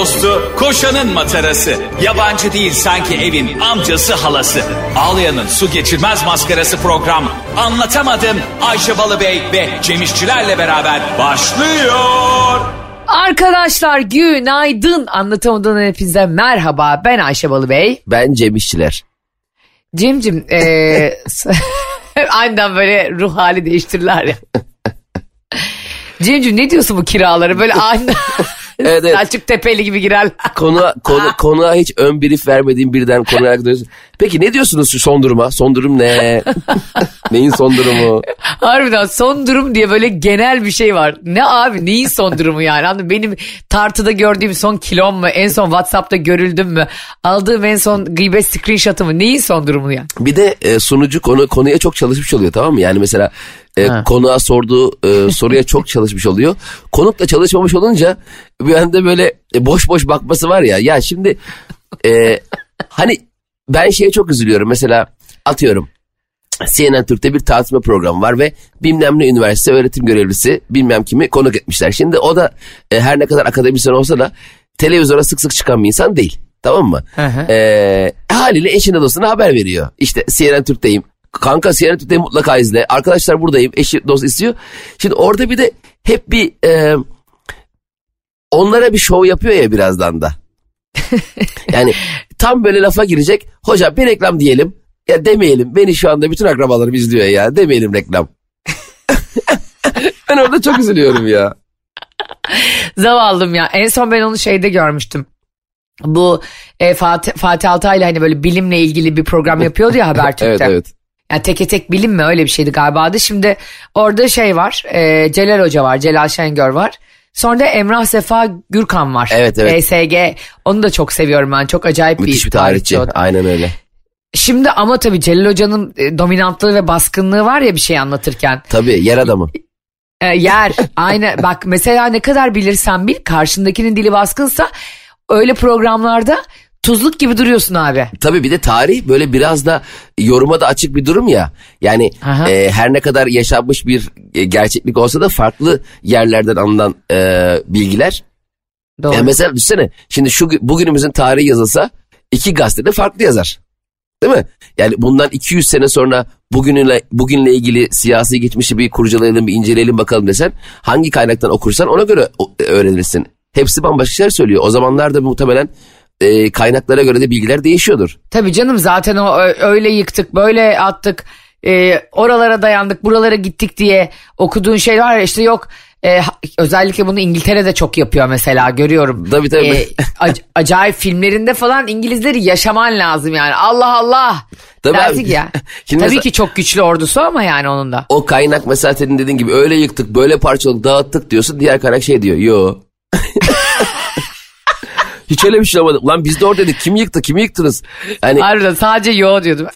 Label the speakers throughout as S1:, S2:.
S1: dostu, koşanın matarası. Yabancı değil sanki evin amcası halası. Ağlayan'ın su geçirmez maskarası program. Anlatamadım Ayşe Balıbey ve Cemişçilerle beraber başlıyor.
S2: Arkadaşlar günaydın. Anlatamadığım hepinize merhaba. Ben Ayşe Balıbey.
S3: Ben Cem İşçiler.
S2: Cem'cim ee, aniden böyle ruh hali değiştirirler ya. Cem'cim ne diyorsun bu kiraları böyle aniden
S3: Evet, evet.
S2: Selçuk Tepeli gibi girerler.
S3: Konu, konu, konuğa hiç ön brief vermediğim birden konuya gidiyorsun. Peki ne diyorsunuz şu son duruma? Son durum ne? Neyin son durumu?
S2: Harbiden son durum diye böyle genel bir şey var. Ne abi neyin son durumu yani? Anladın? Benim tartıda gördüğüm son kilom mu? En son Whatsapp'ta görüldüm mü? Aldığım en son gıybet screenshot'ı mı? Neyin son durumu yani?
S3: Bir de e, sunucu konu konuya çok çalışmış oluyor tamam mı? Yani mesela e, konuğa sorduğu e, soruya çok çalışmış oluyor. Konuk da çalışmamış olunca bir anda böyle e, boş boş bakması var ya. Ya şimdi e, hani ben şeye çok üzülüyorum. Mesela atıyorum CNN Türk'te bir tartışma programı var ve bilmem ne üniversite öğretim görevlisi bilmem kimi konuk etmişler. Şimdi o da e, her ne kadar akademisyen olsa da televizyona sık sık çıkan bir insan değil. Tamam mı?
S2: Hı hı.
S3: E, haliyle eşine dostuna haber veriyor. İşte CNN Türk'teyim. Kanka CNN Türk'teyim mutlaka izle. Arkadaşlar buradayım. Eşi dost istiyor. Şimdi orada bir de hep bir e, onlara bir şov yapıyor ya birazdan da. yani tam böyle lafa girecek. Hocam bir reklam diyelim. Ya demeyelim. Beni şu anda bütün akrabalarım izliyor ya. Demeyelim reklam. ben orada çok üzülüyorum ya.
S2: Zavallım ya. En son ben onu şeyde görmüştüm. Bu e, Fatih, Fatih Altaylı hani böyle bilimle ilgili bir program yapıyordu ya Habertürk'te.
S3: Evet evet.
S2: Yani teke tek bilim mi öyle bir şeydi galiba. Şimdi orada şey var. e, Celal Hoca var. Celal Şengör var. Sonra da Emrah Sefa Gürkan var.
S3: Evet, evet.
S2: ESG. Onu da çok seviyorum ben. Çok acayip
S3: Müthiş bir
S2: bir
S3: tarihçi.
S2: da.
S3: Aynen öyle.
S2: Şimdi ama tabii Celal Hoca'nın e, dominantlığı ve baskınlığı var ya bir şey anlatırken.
S3: Tabii yer adamı.
S2: E, yer aynı bak mesela ne kadar bilirsen bil karşındakinin dili baskınsa öyle programlarda tuzluk gibi duruyorsun abi.
S3: Tabii bir de tarih böyle biraz da yoruma da açık bir durum ya. Yani
S2: Aha.
S3: e, her ne kadar yaşanmış bir e, gerçeklik olsa da farklı yerlerden alınan e, bilgiler.
S2: Doğru.
S3: Yani mesela düşünsene şimdi şu bugünümüzün tarihi yazılsa iki gazetede farklı yazar. Değil mi? Yani bundan 200 sene sonra bugünle bugünle ilgili siyasi geçmişi bir kurcalayalım, bir inceleyelim bakalım desen hangi kaynaktan okursan ona göre öğrenirsin. Hepsi bambaşka şeyler söylüyor. O zamanlarda muhtemelen e, kaynaklara göre de bilgiler değişiyordur.
S2: Tabii canım zaten o öyle yıktık böyle attık e, oralara dayandık buralara gittik diye okuduğun şey var ya işte yok e, özellikle bunu İngiltere'de çok yapıyor mesela görüyorum.
S3: Tabii, tabii.
S2: E, ac- acayip filmlerinde falan İngilizleri yaşaman lazım yani Allah Allah
S3: Tabii
S2: derdik
S3: abi.
S2: ya.
S3: Şimdi
S2: Tabii
S3: mesela-
S2: ki çok güçlü ordusu ama yani onun da.
S3: O kaynak mesela senin dediğin gibi öyle yıktık, böyle parçaladık, dağıttık diyorsun. Diğer kaynak şey diyor. Yo. Hiç öyle bir şey olmadı. Ulan biz de oradaydık. Kim yıktı? Kimi yıktınız? Hani
S2: Harbiden sadece yo diyordum.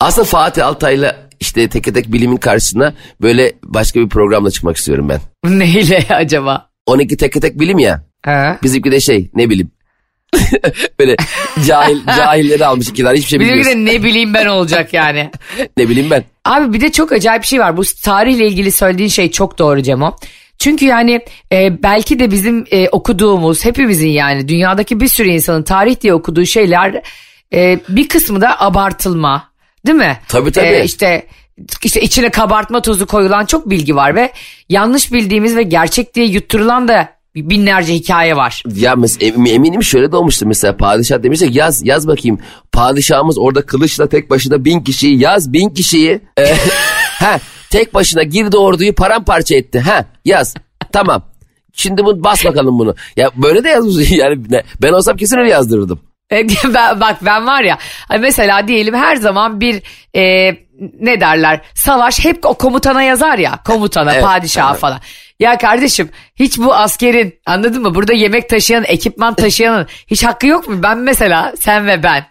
S3: aslında Fatih Altay'la işte tek tek bilimin karşısına böyle başka bir programla çıkmak istiyorum ben.
S2: Neyle acaba?
S3: 12 tek tek bilim ya.
S2: Ha?
S3: Bizimki de şey ne bileyim. böyle cahil cahilleri almış iki tane hiçbir şey
S2: Bizimki
S3: bilmiyorsun.
S2: de ne bileyim ben olacak yani.
S3: Ne bileyim ben.
S2: Abi bir de çok acayip bir şey var. Bu tarihle ilgili söylediğin şey çok doğru Cemo. Çünkü yani e, belki de bizim e, okuduğumuz hepimizin yani dünyadaki bir sürü insanın tarih diye okuduğu şeyler e, bir kısmı da abartılma değil mi?
S3: Tabii, tabii.
S2: E, işte işte içine kabartma tozu koyulan çok bilgi var ve yanlış bildiğimiz ve gerçek diye yutturulan da binlerce hikaye var.
S3: Ya mes- em- eminim şöyle de olmuştur mesela padişah demişse yaz yaz bakayım padişahımız orada kılıçla tek başına bin kişiyi yaz bin kişiyi e, ha tek başına girdi orduyu paramparça etti ha yaz tamam şimdi bu bas bakalım bunu ya böyle de yazmış yani ben olsam kesin öyle yazdırırdım.
S2: E, ben, bak ben var ya mesela diyelim her zaman bir e, ne derler savaş hep o komutana yazar ya komutana
S3: Evet,
S2: padişaha
S3: evet.
S2: falan. Ya kardeşim hiç bu askerin anladın mı burada yemek taşıyan ekipman taşıyanın hiç hakkı yok mu? Ben mesela sen ve ben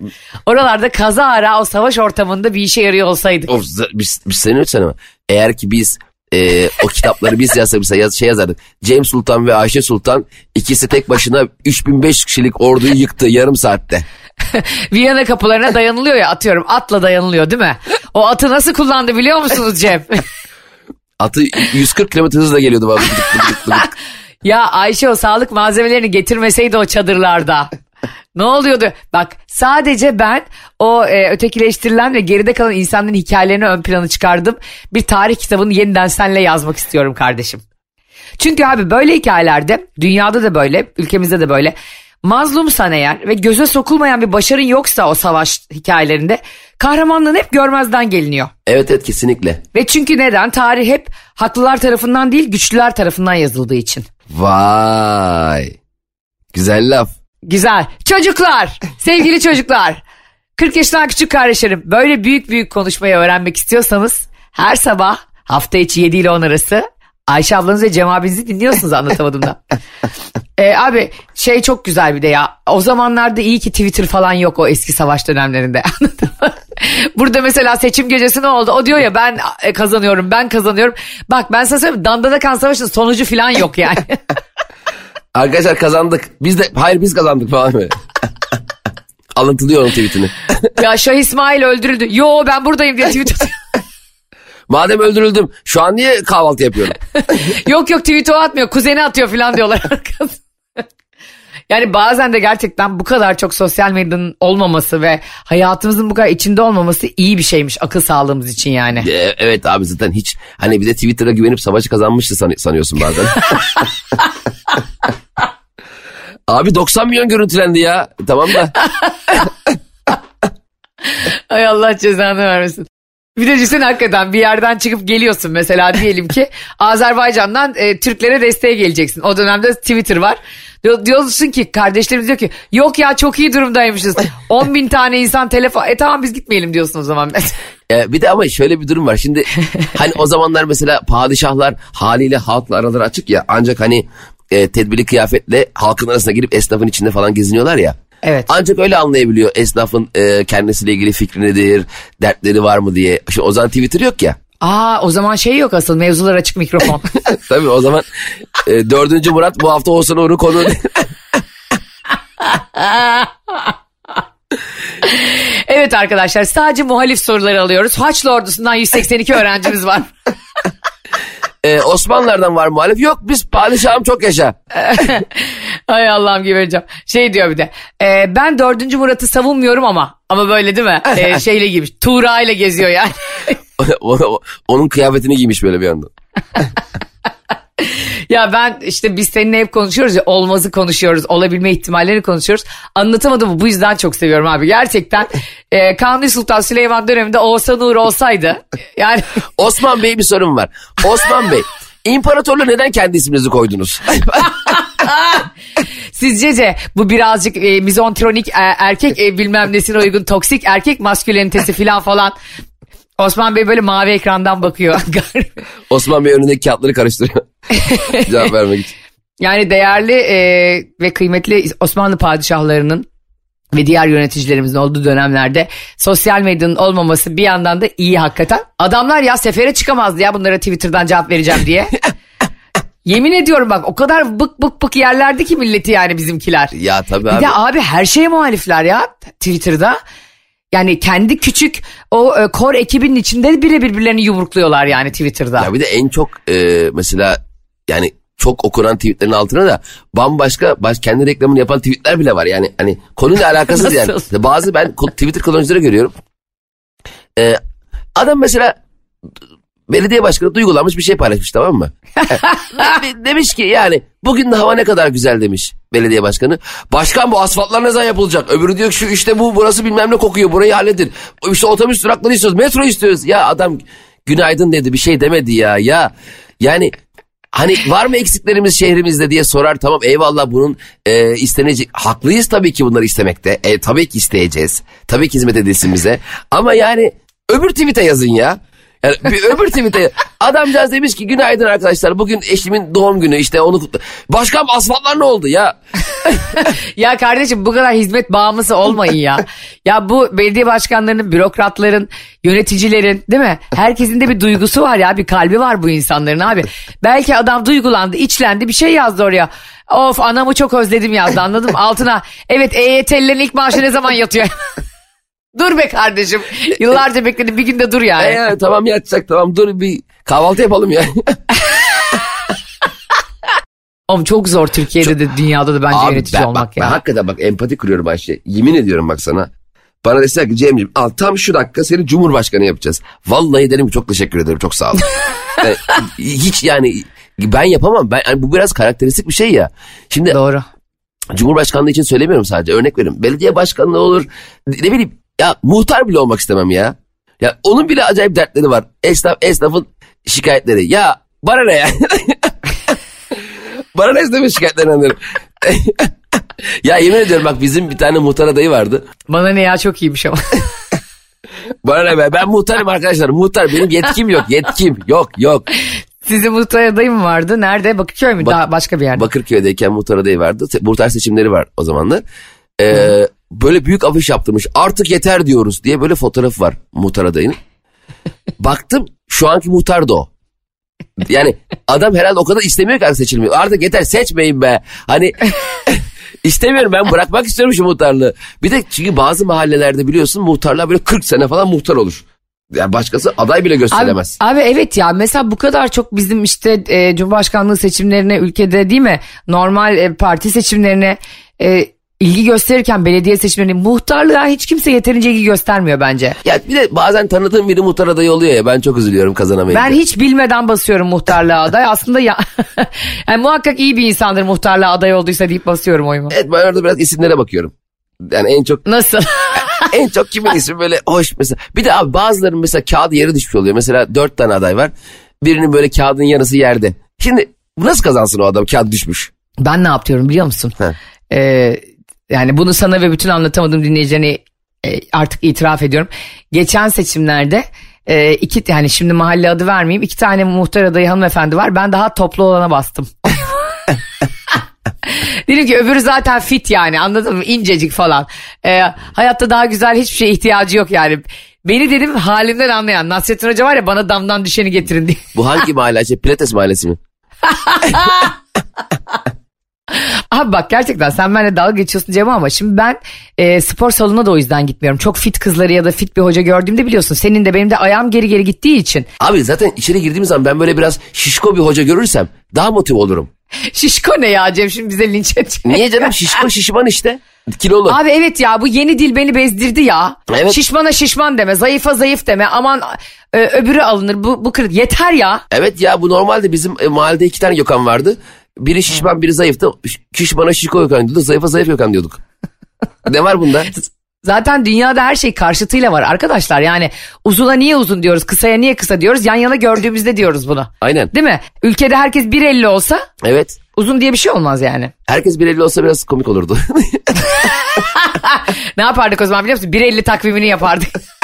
S2: oralarda kaza ara o savaş ortamında bir işe yarıyor olsaydık.
S3: Of, biz, biz seni ama eğer ki biz e, o kitapları biz yazsak yaz, şey yazardık. Cem Sultan ve Ayşe Sultan ikisi tek başına 3500 kişilik orduyu yıktı yarım saatte.
S2: Viyana kapılarına dayanılıyor ya atıyorum atla dayanılıyor değil mi? O atı nasıl kullandı biliyor musunuz Cem?
S3: Atı 140 km hızla geliyordu bana. Bıdık bıdık bıdık.
S2: Ya Ayşe o sağlık malzemelerini getirmeseydi o çadırlarda. Ne oluyordu? Bak sadece ben o e, ötekileştirilen ve geride kalan insanların hikayelerini ön plana çıkardım. Bir tarih kitabını yeniden senle yazmak istiyorum kardeşim. Çünkü abi böyle hikayelerde dünyada da böyle ülkemizde de böyle mazlumsan eğer ve göze sokulmayan bir başarın yoksa o savaş hikayelerinde kahramanlığın hep görmezden geliniyor.
S3: Evet evet kesinlikle.
S2: Ve çünkü neden? Tarih hep haklılar tarafından değil güçlüler tarafından yazıldığı için.
S3: Vay. Güzel laf.
S2: Güzel. Çocuklar, sevgili çocuklar. 40 yaşından küçük kardeşlerim böyle büyük büyük konuşmayı öğrenmek istiyorsanız her sabah hafta içi 7 ile 10 arası Ayşe ablanız ve Cem abinizi dinliyorsunuz anlatamadım da. ee, abi şey çok güzel bir de ya. O zamanlarda iyi ki Twitter falan yok o eski savaş dönemlerinde. Burada mesela seçim gecesi ne oldu? O diyor ya ben e, kazanıyorum ben kazanıyorum. Bak ben sana söyleyeyim Dandana kan savaşının sonucu falan yok yani.
S3: Arkadaşlar kazandık. Biz de hayır biz kazandık falan böyle. Alıntılıyor onun tweetini.
S2: ya Şah İsmail öldürüldü. Yo ben buradayım diye tweet atıyor.
S3: Madem öldürüldüm şu an niye kahvaltı yapıyorum?
S2: yok yok tweet o atmıyor kuzeni atıyor falan diyorlar Yani bazen de gerçekten bu kadar çok sosyal medyanın olmaması ve hayatımızın bu kadar içinde olmaması iyi bir şeymiş akıl sağlığımız için yani.
S3: E, evet abi zaten hiç hani bir de Twitter'a güvenip savaşı kazanmıştı san- sanıyorsun bazen. Abi 90 milyon görüntülendi ya tamam da.
S2: Ay Allah cezanı vermesin. Bir de düşünsene hakikaten bir yerden çıkıp geliyorsun mesela diyelim ki Azerbaycan'dan e, Türklere desteğe geleceksin. O dönemde Twitter var. Diyor, diyorsun ki kardeşlerimiz diyor ki yok ya çok iyi durumdaymışız. 10 bin tane insan telefon. E tamam biz gitmeyelim diyorsun o zaman.
S3: Ee, bir de ama şöyle bir durum var. Şimdi hani o zamanlar mesela padişahlar haliyle halkla araları açık ya. Ancak hani e, tedbirli kıyafetle halkın arasına girip esnafın içinde falan geziniyorlar ya.
S2: Evet.
S3: Ancak öyle anlayabiliyor esnafın e, kendisiyle ilgili fikri nedir, dertleri var mı diye. Şimdi o zaman Twitter yok ya.
S2: Aa o zaman şey yok asıl mevzular açık mikrofon.
S3: Tabii o zaman e, dördüncü Murat bu hafta Oğuzhan Uğur'un konu.
S2: evet arkadaşlar sadece muhalif soruları alıyoruz. Haçlı ordusundan 182 öğrencimiz var.
S3: Ee, Osmanlılardan var muhalif. Yok biz padişahım çok yaşa.
S2: Ay Allah'ım gebereceğim. Şey diyor bir de. E, ben dördüncü Murat'ı savunmuyorum ama. Ama böyle değil mi? E, şeyle giymiş. Tuğra ile geziyor yani.
S3: Onun kıyafetini giymiş böyle bir anda.
S2: Ya ben işte biz seninle hep konuşuyoruz ya olmazı konuşuyoruz olabilme ihtimallerini konuşuyoruz. Anlatamadım bu yüzden çok seviyorum abi. Gerçekten e, Kanuni Sultan Süleyman döneminde Oğuzhan Uğur olsaydı yani.
S3: Osman Bey bir sorun var. Osman Bey İmparatorluğu neden kendi isminizi koydunuz?
S2: Sizce bu birazcık e, mizontronik e, erkek e, bilmem nesine uygun toksik erkek maskülenitesi falan falan. Osman Bey böyle mavi ekrandan bakıyor.
S3: Osman Bey önündeki kağıtları karıştırıyor. Cevap vermek için.
S2: Yani değerli e, ve kıymetli Osmanlı padişahlarının ve diğer yöneticilerimizin olduğu dönemlerde sosyal medyanın olmaması bir yandan da iyi hakikaten. Adamlar ya sefere çıkamazdı ya bunlara Twitter'dan cevap vereceğim diye. Yemin ediyorum bak o kadar bık bık bık yerlerdi ki milleti yani bizimkiler.
S3: Ya tabii
S2: bir
S3: abi.
S2: Bir de abi her şeye muhalifler ya Twitter'da. Yani kendi küçük o e, core ekibinin içinde bile birbirlerini yumrukluyorlar yani Twitter'da.
S3: Ya bir de en çok e, mesela yani çok okunan tweetlerin altına da bambaşka baş, kendi reklamını yapan tweetler bile var. Yani hani konuyla alakasız yani. Bazı ben Twitter kullanıcıları görüyorum. Ee, adam mesela belediye başkanı duygulanmış bir şey paylaşmış tamam mı? demiş ki yani bugün hava ne kadar güzel demiş belediye başkanı. Başkan bu asfaltlar ne zaman yapılacak? Öbürü diyor ki şu işte bu burası bilmem ne kokuyor burayı halledin. İşte otobüs durakları istiyoruz metro istiyoruz. Ya adam günaydın dedi bir şey demedi ya ya. Yani Hani var mı eksiklerimiz şehrimizde diye sorar tamam eyvallah bunun e, istenecek haklıyız tabii ki bunları istemekte e, tabii ki isteyeceğiz tabii ki hizmet edilsin bize ama yani öbür tweet'e yazın ya bir öbür tweet'e adamcağız demiş ki günaydın arkadaşlar bugün eşimin doğum günü işte onu kutla. Başkan asfaltlar ne oldu ya?
S2: ya kardeşim bu kadar hizmet bağımlısı olmayın ya. ya bu belediye başkanlarının, bürokratların, yöneticilerin değil mi? Herkesin de bir duygusu var ya bir kalbi var bu insanların abi. Belki adam duygulandı, içlendi bir şey yazdı oraya. Of anamı çok özledim yazdı anladım altına. Evet EYT'lilerin ilk maaşı ne zaman yatıyor? Dur be kardeşim. Yıllarca bekledim bir günde dur yani.
S3: E ya tamam yatacak tamam dur bir kahvaltı yapalım ya.
S2: Oğlum çok zor Türkiye'de de dünyada da bence
S3: Abi
S2: yönetici
S3: ben,
S2: olmak
S3: bak,
S2: ya.
S3: Ben hakikaten bak empati kuruyorum Ayşe. Yemin ediyorum bak sana. Bana deseler ki Cem'ciğim al tam şu dakika seni Cumhurbaşkanı yapacağız. Vallahi derim çok teşekkür ederim çok sağ olun. Yani hiç yani ben yapamam. Ben, yani bu biraz karakteristik bir şey ya. Şimdi
S2: Doğru.
S3: Cumhurbaşkanlığı için söylemiyorum sadece örnek veriyorum. Belediye başkanlığı olur ne bileyim ya muhtar bile olmak istemem ya. Ya onun bile acayip dertleri var. Esnaf, esnafın şikayetleri. Ya bana ne ya? bana ne esnafın şikayetlerinden ya yemin ediyorum bak bizim bir tane muhtar adayı vardı.
S2: Bana ne ya çok iyiymiş ama.
S3: Bana ne be ben muhtarım arkadaşlar. Muhtar benim yetkim yok yetkim yok yok.
S2: Sizin muhtar adayı mı vardı? Nerede? Bakırköy mü?
S3: Bak-
S2: Daha başka bir yerde.
S3: Bakırköy'deyken muhtar adayı vardı. Muhtar seçimleri var o zamanlar. Ee, böyle büyük afiş yaptırmış. Artık yeter diyoruz diye böyle fotoğraf var muhtar adayının. Baktım şu anki muhtar da o. Yani adam herhalde o kadar istemiyor ki artık seçilmiyor. Artık yeter seçmeyin be. Hani istemiyorum ben bırakmak istiyorum şu muhtarlığı. Bir de çünkü bazı mahallelerde biliyorsun muhtarlar böyle 40 sene falan muhtar olur. Yani başkası aday bile
S2: Abi,
S3: gösteremez.
S2: abi evet ya mesela bu kadar çok bizim işte e, Cumhurbaşkanlığı seçimlerine ülkede değil mi normal e, parti seçimlerine e, ilgi gösterirken belediye seçimlerine muhtarlığa hiç kimse yeterince ilgi göstermiyor bence.
S3: Ya bir de bazen tanıdığım biri muhtar adayı oluyor ya ben çok üzülüyorum kazanamayınca.
S2: Ben hiç bilmeden basıyorum muhtarlığa aday. Aslında ya yani muhakkak iyi bir insandır muhtarlığa aday olduysa deyip basıyorum oyumu.
S3: Evet ben orada biraz isimlere bakıyorum. Yani en çok
S2: Nasıl?
S3: en çok kimin ismi böyle hoş mesela. Bir de abi bazılarının mesela kağıdı yere düşmüş oluyor. Mesela dört tane aday var. Birinin böyle kağıdın yarısı yerde. Şimdi nasıl kazansın o adam kağıt düşmüş?
S2: ben ne yapıyorum biliyor musun?
S3: He.
S2: Ee, yani bunu sana ve bütün anlatamadığım dinleyicilerine e, artık itiraf ediyorum. Geçen seçimlerde e, iki yani şimdi mahalle adı vermeyeyim iki tane muhtar adayı hanımefendi var. Ben daha toplu olana bastım. Dedim ki öbürü zaten fit yani anladın mı? İncecik falan. Ee, hayatta daha güzel hiçbir şeye ihtiyacı yok yani. Beni dedim halimden anlayan. Nasrettin Hoca var ya bana damdan düşeni getirin diye.
S3: Bu hangi mahalle? Şey, Pilates mahallesi mi?
S2: Abi bak gerçekten sen benimle dalga geçiyorsun Cem ama şimdi ben e, spor salonuna da o yüzden gitmiyorum. Çok fit kızları ya da fit bir hoca gördüğümde biliyorsun senin de benim de ayağım geri geri gittiği için.
S3: Abi zaten içeri girdiğim zaman ben böyle biraz şişko bir hoca görürsem daha motive olurum.
S2: Şişko ne ya Cem şimdi bize linç edecek.
S3: Niye canım şişko şişman işte. Kilolu.
S2: Abi evet ya bu yeni dil beni bezdirdi ya.
S3: Evet.
S2: Şişmana şişman deme, zayıfa zayıf deme. Aman e, öbürü alınır bu bu kırık. Yeter ya.
S3: Evet ya bu normalde bizim e, mahallede iki tane Gökhan vardı. Biri şişman biri zayıftı. Şişmana şişko Gökhan diyorduk. Zayıfa zayıf Gökhan diyorduk. ne var bunda?
S2: Zaten dünyada her şey karşıtıyla var arkadaşlar. Yani uzuna niye uzun diyoruz, kısaya niye kısa diyoruz. Yan yana gördüğümüzde diyoruz bunu.
S3: Aynen.
S2: Değil mi? Ülkede herkes 1.50 olsa
S3: Evet.
S2: uzun diye bir şey olmaz yani.
S3: Herkes bir elli olsa biraz komik olurdu.
S2: Ne yapardık o zaman biliyor musun? 1.50 takvimini yapardık.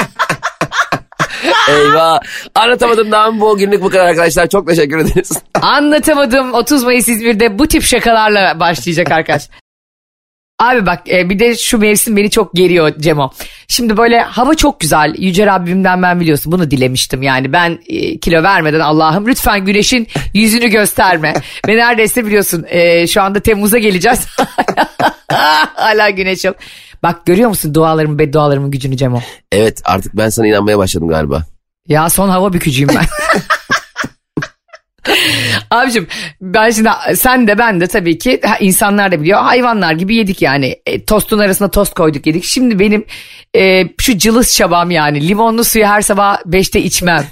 S3: Eyvah. Anlatamadım daha bu günlük bu kadar arkadaşlar. Çok teşekkür ederiz.
S2: Anlatamadım 30 Mayıs İzmir'de bu tip şakalarla başlayacak arkadaş. Abi bak e, bir de şu mevsim beni çok geriyor Cemo. Şimdi böyle hava çok güzel. Yüce Rabbimden ben biliyorsun bunu dilemiştim. Yani ben e, kilo vermeden Allah'ım lütfen güneşin yüzünü gösterme. Ve neredeyse biliyorsun e, şu anda Temmuz'a geleceğiz. Hala güneş yok. Bak görüyor musun dualarımın beddualarımın gücünü Cemo?
S3: Evet artık ben sana inanmaya başladım galiba.
S2: Ya son hava bükücüyüm ben. Abicim ben şimdi sen de ben de tabii ki insanlar da biliyor hayvanlar gibi yedik yani e, tostun arasına tost koyduk yedik. Şimdi benim e, şu cılız çabam yani limonlu suyu her sabah beşte içmem.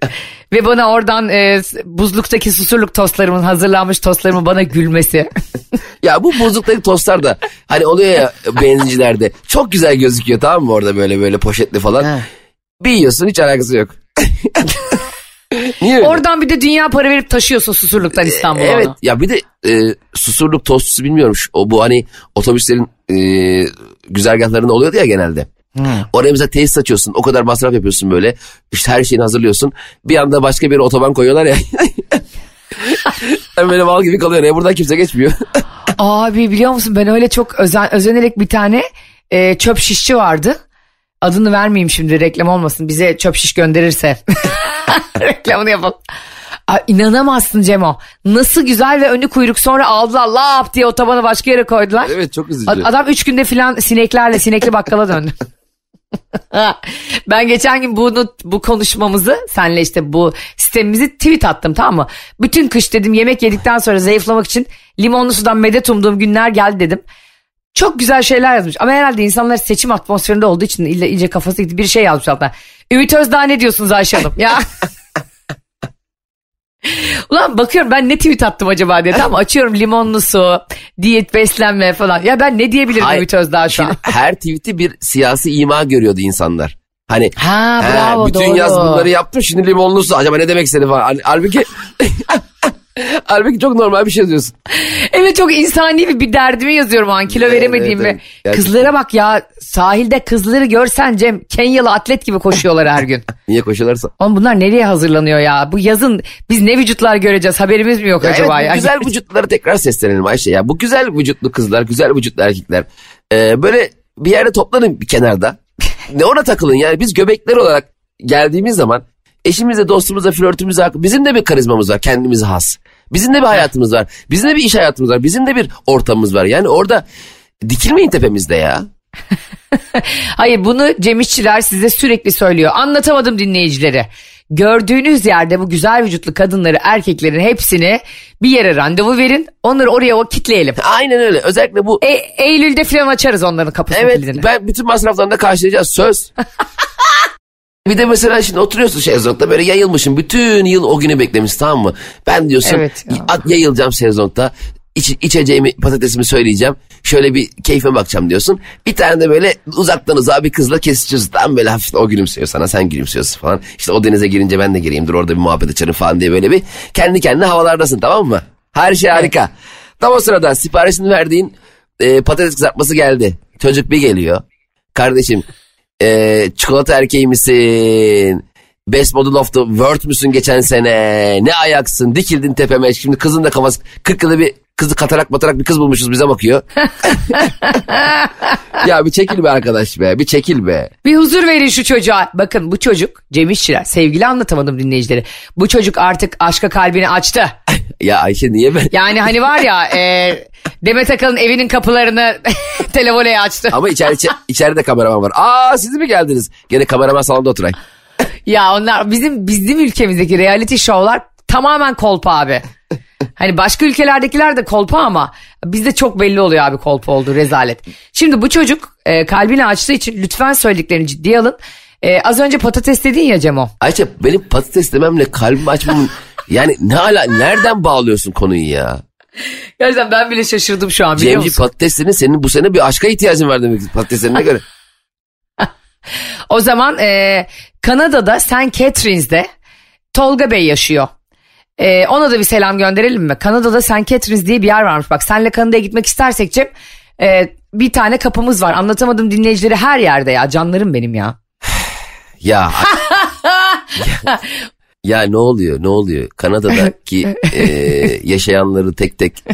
S2: Ve bana oradan e, buzluktaki susurluk tostlarımın hazırlanmış tostlarımın bana gülmesi.
S3: Ya bu buzluktaki tostlar da hani oluyor ya benzincilerde. Çok güzel gözüküyor tamam mı orada böyle böyle poşetli falan.
S2: Ha.
S3: Bir yiyorsun hiç alakası yok. Niye öyle?
S2: Oradan bir de dünya para verip taşıyorsun susurluktan İstanbul'a
S3: Evet
S2: onu.
S3: ya bir de e, susurluk tostçusu bilmiyorum. O bu hani otobüslerin e, güzergahlarında oluyordu ya genelde. Oraya mesela tesis açıyorsun. O kadar masraf yapıyorsun böyle. İşte her şeyini hazırlıyorsun. Bir anda başka bir otoban koyuyorlar ya. Sen böyle mal gibi kalıyor. Ya buradan kimse geçmiyor.
S2: Abi biliyor musun ben öyle çok özen, özenerek bir tane e, çöp şişçi vardı. Adını vermeyeyim şimdi reklam olmasın bize çöp şiş gönderirse. Reklamını yapalım. Aa, inanamazsın Cemo. Nasıl güzel ve önü kuyruk sonra aldılar lap diye otobanı başka yere koydular.
S3: evet çok üzücü.
S2: Adam üç günde filan sineklerle sinekli bakkala döndü. ben geçen gün bunu bu konuşmamızı senle işte bu sistemimizi tweet attım tamam mı? Bütün kış dedim yemek yedikten sonra zayıflamak için limonlu sudan medet umduğum günler geldi dedim. Çok güzel şeyler yazmış ama herhalde insanlar seçim atmosferinde olduğu için illa iyice kafası gitti bir şey yazmış altına. Ümit Özdağ ne diyorsunuz Ayşe Hanım? Ya Ulan bakıyorum ben ne tweet attım acaba diye. Tamam açıyorum limonlu su, diyet beslenme falan. Ya ben ne diyebilirim
S3: Hayır,
S2: Ümit Özdağ şu an?
S3: Her tweet'i bir siyasi ima görüyordu insanlar. Hani
S2: Ha
S3: he,
S2: bravo
S3: bütün
S2: doğru.
S3: yaz bunları yaptım şimdi limonlu su. Acaba ne demek istedi falan. Hal- Halbuki halbuki çok normal bir şey diyorsun.
S2: Evet çok insani bir, bir derdimi yazıyorum o an kilo
S3: Evet,
S2: veremediğimi.
S3: evet, evet.
S2: Kızlara bak ya sahilde kızları görsen Cem Kenyalı atlet gibi koşuyorlar her gün.
S3: Niye koşularsa.
S2: Oğlum bunlar nereye hazırlanıyor ya? Bu yazın biz ne vücutlar göreceğiz haberimiz mi yok
S3: Ya
S2: acaba
S3: evet,
S2: ya?
S3: güzel vücutları tekrar seslenelim Ayşe ya. Bu güzel vücutlu kızlar, güzel vücutlu erkekler. Ee, böyle bir yerde toplanın bir kenarda. ne ona takılın yani biz göbekler olarak geldiğimiz zaman eşimizle, dostumuzla, flörtümüzle bizim de bir karizmamız var kendimize has. Bizim de bir hayatımız var. Bizim de bir iş hayatımız var. Bizim de bir ortamımız var. Yani orada dikilmeyin tepemizde ya.
S2: Hayır bunu Cem İşçiler size sürekli söylüyor. Anlatamadım dinleyicileri. Gördüğünüz yerde bu güzel vücutlu kadınları, erkeklerin hepsini bir yere randevu verin. Onları oraya o kitleyelim.
S3: Aynen öyle. Özellikle bu
S2: E, Eylül'de falan açarız onların kapısını
S3: Evet
S2: kilidini.
S3: ben bütün masraflarını da karşılayacağız söz. bir de mesela şimdi oturuyorsun şezlongda böyle yayılmışım. Bütün yıl o günü beklemiş tamam mı? Ben diyorsun
S2: Evet ya.
S3: at, yayılacağım şezlongda. İç, içeceğimi patatesimi söyleyeceğim. Şöyle bir keyfime bakacağım diyorsun. Bir tane de böyle uzaktan uzağa bir kızla kesişiyorsun. Tam böyle hafif o gülümsüyor sana sen gülümsüyorsun falan. İşte o denize girince ben de gireyim dur orada bir muhabbet açarım falan diye böyle bir kendi kendine havalardasın tamam mı? Her şey harika. Tam o sırada siparişini verdiğin e, patates kızartması geldi. Çocuk bir geliyor. Kardeşim e, çikolata erkeği misin? Best Model of the World müsün geçen sene? Ne ayaksın? Dikildin tepeme. Şimdi kızın da kafası 40 yılda bir kızı katarak batarak bir kız bulmuşuz bize bakıyor. ya bir çekil be arkadaş be. Bir çekil be.
S2: Bir huzur verin şu çocuğa. Bakın bu çocuk Cem İşçiler sevgili anlatamadım dinleyicileri. Bu çocuk artık aşka kalbini açtı.
S3: Ya Ayşe niye ben?
S2: Yani hani var ya e, Demet Akalın evinin kapılarını televoleye açtı.
S3: Ama içeri, içe- içeride kameraman var. Aa siz mi geldiniz? Gene kameraman salonda oturayım.
S2: Ya onlar bizim bizim ülkemizdeki reality show'lar tamamen kolpa abi. Hani başka ülkelerdekiler de kolpa ama bizde çok belli oluyor abi kolpa olduğu rezalet. Şimdi bu çocuk e, kalbini açtığı için lütfen söylediklerini ciddiye alın. E, az önce patates dedin ya Cemo.
S3: Ayşe benim patates dememle kalbimi açmamın yani ne ala nereden bağlıyorsun konuyu ya?
S2: Gerçekten ben bile şaşırdım şu an biliyor
S3: Cemci
S2: musun?
S3: patateslerin senin bu sene bir aşka ihtiyacın var demek patateslerine göre.
S2: O zaman e, Kanada'da St. Catherines'de Tolga Bey yaşıyor. E, ona da bir selam gönderelim mi? Kanada'da St. Catharines diye bir yer varmış. Bak senle Kanada'ya gitmek istersek Cem e, bir tane kapımız var. Anlatamadım dinleyicileri her yerde ya. Canlarım benim ya.
S3: Ya, ya ya ne oluyor ne oluyor Kanada'daki e, yaşayanları tek tek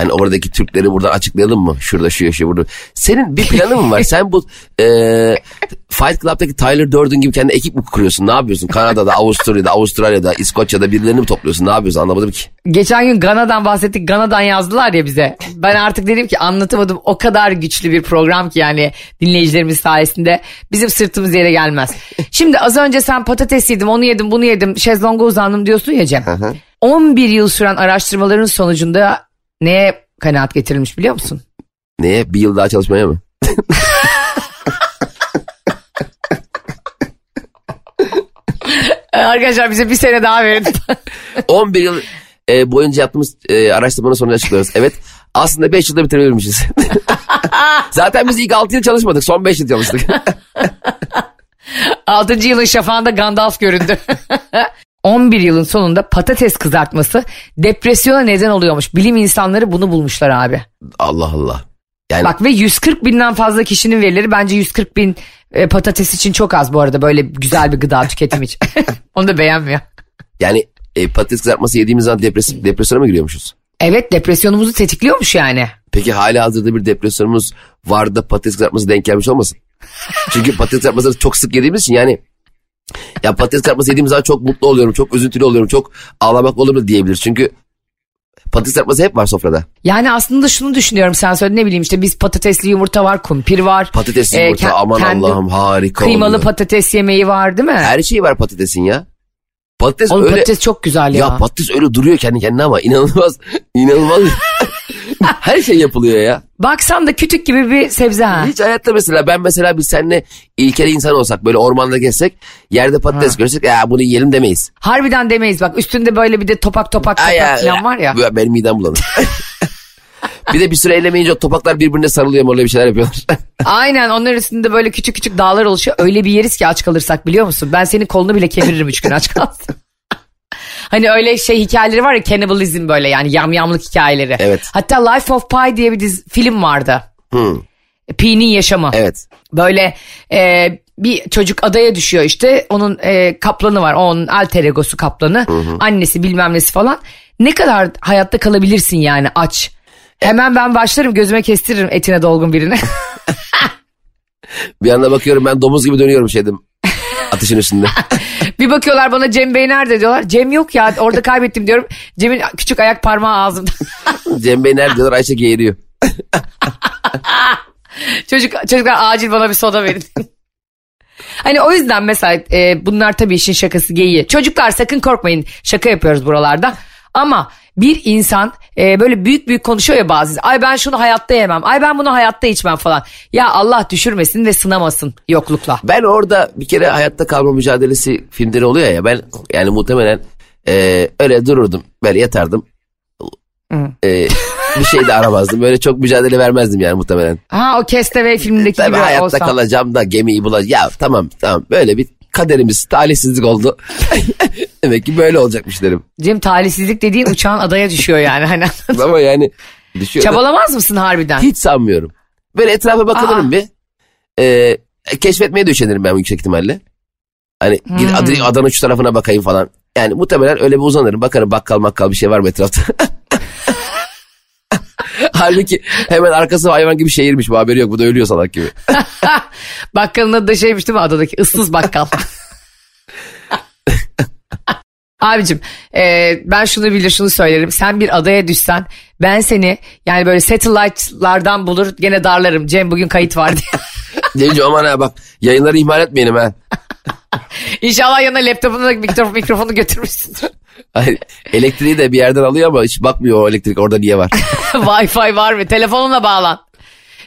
S3: hani oradaki Türkleri buradan açıklayalım mı? Şurada şu yaşıyor burada. Senin bir planın mı var? Sen bu e, Fight Club'daki Tyler Durden gibi kendi ekip mi kuruyorsun? Ne yapıyorsun? Kanada'da, Avusturya'da, Avustralya'da, İskoçya'da birilerini mi topluyorsun? Ne yapıyorsun? Anlamadım ki.
S2: Geçen gün Gana'dan bahsettik. Gana'dan yazdılar ya bize. Ben artık dedim ki anlatamadım. O kadar güçlü bir program ki yani dinleyicilerimiz sayesinde bizim sırtımız yere gelmez. Şimdi az önce sen patates yedim, onu yedim, bunu yedim, şezlonga uzandım diyorsun ya Cem. 11 yıl süren araştırmaların sonucunda neye kanaat getirilmiş biliyor musun?
S3: Neye? Bir yıl daha çalışmaya mı?
S2: Arkadaşlar bize bir sene daha verin.
S3: 11 yıl e, boyunca yaptığımız e, araştırmanın sonunu açıklıyoruz. Evet aslında 5 yılda bitirebilirmişiz. Zaten biz ilk 6 yıl çalışmadık son 5 yıl çalıştık.
S2: 6. yılın şafağında Gandalf göründü. 11 yılın sonunda patates kızartması depresyona neden oluyormuş. Bilim insanları bunu bulmuşlar abi.
S3: Allah Allah. Yani
S2: Bak ve 140 binden fazla kişinin verileri bence 140 bin e, patates için çok az bu arada böyle güzel bir gıda tüketim için. Onu da beğenmiyor.
S3: yani e, patates kızartması yediğimiz zaman depres depresyona mı giriyormuşuz?
S2: Evet depresyonumuzu tetikliyormuş yani.
S3: Peki hala hazırda bir depresyonumuz var da patates kızartması denk gelmiş olmasın? Çünkü patates kızartmasını çok sık yediğimiz için yani ya patates kızartması yediğimiz zaman çok mutlu oluyorum, çok üzüntülü oluyorum, çok ağlamak olur mu diyebiliriz. Çünkü Patates kızartması hep var sofrada.
S2: Yani aslında şunu düşünüyorum sen söyle ne bileyim işte biz patatesli yumurta var, kumpir var.
S3: Patatesli
S2: Ee,
S3: yumurta aman Allah'ım harika
S2: Kıymalı
S3: oluyor.
S2: patates yemeği var değil mi?
S3: Her şey var patatesin ya. Patates
S2: Oğlum
S3: öyle...
S2: patates çok güzel ya.
S3: Ya patates öyle duruyor kendi kendine ama inanılmaz inanılmaz. Her şey yapılıyor ya.
S2: Baksan da kütük gibi bir sebze ha.
S3: Hiç hayatta mesela ben mesela biz seninle ilkeli insan olsak böyle ormanda gezsek yerde patates görsek ya bunu yiyelim demeyiz.
S2: Harbiden demeyiz bak üstünde böyle bir de topak topak topak
S3: ya,
S2: falan var ya.
S3: ya. Benim midem bulanır. bir de bir süre ellemeyince o topaklar birbirine sarılıyor öyle bir şeyler yapıyorlar.
S2: Aynen onun üstünde böyle küçük küçük dağlar oluşuyor. Öyle bir yeriz ki aç kalırsak biliyor musun? Ben senin kolunu bile kemiririm üç gün aç kalsın. Hani öyle şey hikayeleri var ya cannibalizm böyle yani yamyamlık hikayeleri.
S3: Evet.
S2: Hatta Life of Pi diye bir dizi, film vardı.
S3: Hı,
S2: Pi'nin yaşamı.
S3: evet.
S2: Böyle e, bir çocuk adaya düşüyor işte onun e, kaplanı var onun alter egosu kaplanı annesi bilmem nesi falan ne kadar hayatta kalabilirsin yani aç hemen ben başlarım gözüme kestiririm etine dolgun birine
S3: Bir anda bakıyorum ben domuz gibi dönüyorum şeydim. Ateşin üstünde.
S2: bir bakıyorlar bana Cem Bey nerede diyorlar Cem yok ya orada kaybettim diyorum Cem'in küçük ayak parmağı ağzımda
S3: Cem Bey nerede diyorlar Ayşe geğiriyor.
S2: Çocuk, çocuklar acil bana bir soda verin. Hani o yüzden mesela e, bunlar tabii işin şakası geyiği. Çocuklar sakın korkmayın şaka yapıyoruz buralarda. Ama bir insan e, böyle büyük büyük konuşuyor ya bazı. Ay ben şunu hayatta yemem. Ay ben bunu hayatta içmem falan. Ya Allah düşürmesin ve sınamasın yoklukla.
S3: Ben orada bir kere hayatta kalma mücadelesi filmleri oluyor ya ben yani muhtemelen e, öyle dururdum böyle yatardım. E, bir şey de aramazdım böyle çok mücadele vermezdim yani muhtemelen.
S2: Ha o Castaway filmindeki
S3: Tabii
S2: gibi
S3: hayatta
S2: olsa.
S3: kalacağım da gemiyi bulacağım. Ya tamam tamam böyle bir kaderimiz talihsizlik oldu. Demek ki böyle olacakmış derim.
S2: Cem talihsizlik dediğin uçağın adaya düşüyor yani. Hani
S3: Ama yani düşüyor. da-
S2: Çabalamaz mısın harbiden?
S3: Hiç sanmıyorum. Böyle etrafa bakılırım
S2: Aa.
S3: bir. Ee, keşfetmeye de üşenirim ben yüksek ihtimalle. Hani gidip
S2: Hmm.
S3: Adana, Adana şu tarafına bakayım falan. Yani muhtemelen öyle bir uzanırım. Bakarım bakkal makkal bir şey var mı etrafta. Halbuki hemen arkası hayvan gibi şehirmiş bu haberi yok. Bu da ölüyor salak gibi.
S2: Bakkalın adı da şeymiş değil mi adadaki ıssız bakkal. Abicim e, ben şunu bilir şunu söylerim. Sen bir adaya düşsen ben seni yani böyle satellite'lardan bulur gene darlarım. Cem bugün kayıt var diye.
S3: Deyince aman ha bak yayınları ihmal etmeyelim ha.
S2: İnşallah yanına laptopunu da mikrofonu, mikrofonu.
S3: Elektriği de bir yerden alıyor ama hiç bakmıyor o elektrik orada niye var.
S2: Wi-Fi var mı? Telefonunla bağlan.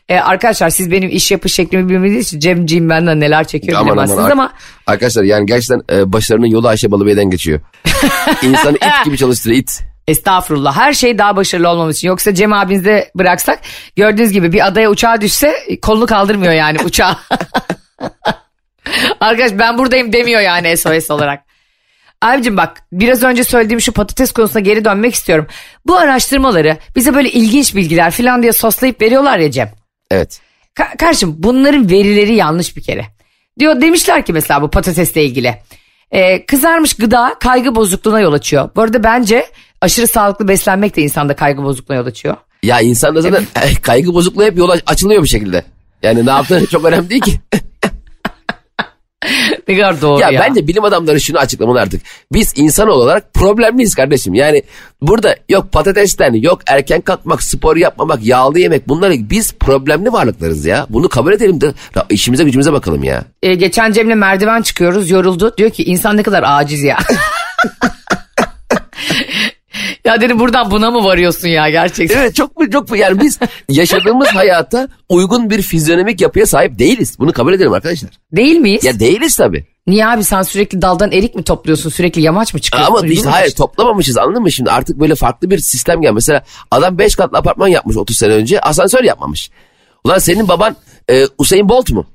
S2: E, arkadaşlar siz benim iş yapış şeklimi bilmediğiniz için Cemciğim benden neler çekiyor
S3: Aman aman.
S2: bilemezsiniz
S3: Ar-
S2: ama
S3: Arkadaşlar yani gerçekten e, başlarının yolu Ayşe Balıbey'den geçiyor. İnsanı it gibi çalıştırıyor it.
S2: Estağfurullah. Her şey daha başarılı olmamız için. Yoksa Cem abinize bıraksak gördüğünüz gibi bir adaya uçağa düşse kolunu kaldırmıyor yani uçağa. Arkadaş ben buradayım demiyor yani SOS olarak. Abicim bak biraz önce söylediğim şu patates konusuna geri dönmek istiyorum. Bu araştırmaları bize böyle ilginç bilgiler falan diye soslayıp veriyorlar ya Cem.
S3: Evet.
S2: Ka- karşım bunların verileri yanlış bir kere. Diyor demişler ki mesela bu patatesle ilgili. Ee, kızarmış gıda kaygı bozukluğuna yol açıyor. Bu arada bence aşırı sağlıklı beslenmek de insanda kaygı bozukluğuna yol açıyor.
S3: Ya insanda zaten kaygı bozukluğu hep yola açılıyor bir şekilde. Yani ne yaptığın çok önemli değil ki.
S2: Ne kadar doğru
S3: ya,
S2: ya.
S3: bence bilim adamları şunu açıklamalı artık. Biz insan olarak problemliyiz kardeşim. Yani burada yok patatesten, yok erken kalkmak, spor yapmamak, yağlı yemek bunları biz problemli varlıklarız ya. Bunu kabul edelim de ya işimize gücümüze bakalım ya.
S2: Ee, geçen Cem'le merdiven çıkıyoruz yoruldu. Diyor ki insan ne kadar aciz ya. ya dedim buradan buna mı varıyorsun ya gerçekten?
S3: Evet çok mu çok mu yani biz yaşadığımız hayata uygun bir fizyonomik yapıya sahip değiliz. Bunu kabul edelim arkadaşlar.
S2: Değil miyiz?
S3: Ya değiliz tabii.
S2: Niye abi sen sürekli daldan erik mi topluyorsun? Sürekli yamaç mı çıkıyorsun?
S3: Ama işte hayır toplamamışız anladın mı şimdi artık böyle farklı bir sistem gel. Mesela adam 5 katlı apartman yapmış 30 sene önce asansör yapmamış. Ulan senin baban e, Usain Bolt mu?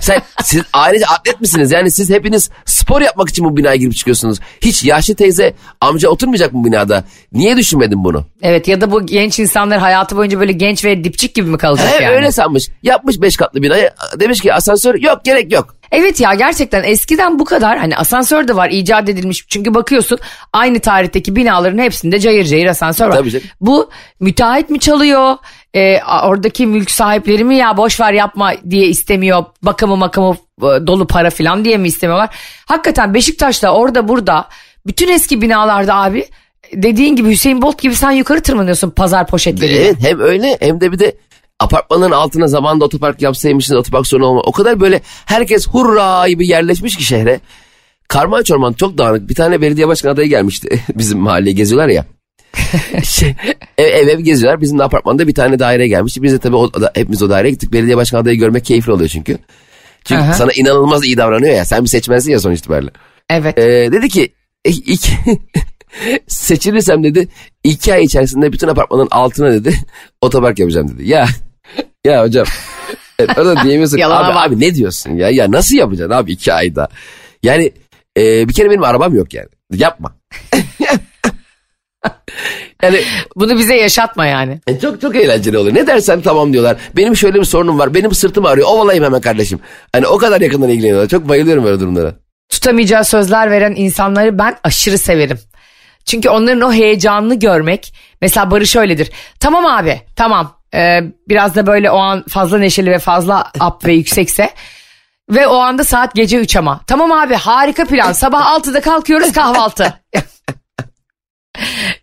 S3: Sen siz ailece atlet misiniz? Yani siz hepiniz spor yapmak için bu binaya girip çıkıyorsunuz. Hiç yaşlı teyze amca oturmayacak mı binada? Niye düşünmedin bunu?
S2: Evet ya da bu genç insanlar hayatı boyunca böyle genç ve dipçik gibi mi kalacak
S3: He,
S2: yani?
S3: Öyle sanmış. Yapmış 5 katlı binayı. Demiş ki asansör yok gerek yok.
S2: Evet ya gerçekten eskiden bu kadar hani asansör de var icat edilmiş. Çünkü bakıyorsun aynı tarihteki binaların hepsinde cayır cayır asansör var.
S3: Tabii canım.
S2: Bu müteahhit mi çalıyor? A- oradaki mülk sahipleri mi ya boş ver yapma diye istemiyor. Bakımı makamı e, dolu para falan diye mi istemiyorlar? Hakikaten Beşiktaş'ta orada burada bütün eski binalarda abi dediğin gibi Hüseyin Bolt gibi sen yukarı tırmanıyorsun pazar poşetleriyle.
S3: Evet hem öyle hem de bir de apartmanın altına zamanında otopark yapsaymışsınız otopark sorunu olma. O kadar böyle herkes hurra gibi yerleşmiş ki şehre. Karman çorman çok dağınık. Bir tane belediye başkan adayı gelmişti. Bizim mahalleye geziyorlar ya. şey, ev, ev ev geziyorlar. Bizim de apartmanda bir tane daire gelmişti. Biz de tabii o, da, hepimiz o daireye gittik. Belediye başkan adayı görmek keyifli oluyor çünkü. Çünkü
S2: Aha.
S3: sana inanılmaz iyi davranıyor ya. Sen bir seçmensin ya sonuç itibariyle.
S2: Evet.
S3: Ee, dedi ki "E, iki, seçilirsem dedi iki ay içerisinde bütün apartmanın altına dedi otopark yapacağım dedi. Ya ya hocam evet, orada diyemiyorsun
S2: Yalana
S3: abi,
S2: bak.
S3: abi ne diyorsun ya ya nasıl yapacaksın abi iki ayda. Yani e, bir kere benim arabam yok yani yapma. yani
S2: Bunu bize yaşatma yani.
S3: e, çok çok eğlenceli oluyor. Ne dersen tamam diyorlar. Benim şöyle bir sorunum var. Benim sırtım ağrıyor. Ovalayayım hemen kardeşim. Hani o kadar yakından ilgileniyorlar. Çok bayılıyorum böyle durumlara.
S2: tutamayacağı sözler veren insanları ben aşırı severim. Çünkü onların o heyecanını görmek. Mesela Barış öyledir. Tamam abi tamam. Ee, biraz da böyle o an fazla neşeli ve fazla up ve yüksekse. Ve o anda saat gece 3 ama. Tamam abi harika plan. Sabah 6'da kalkıyoruz kahvaltı.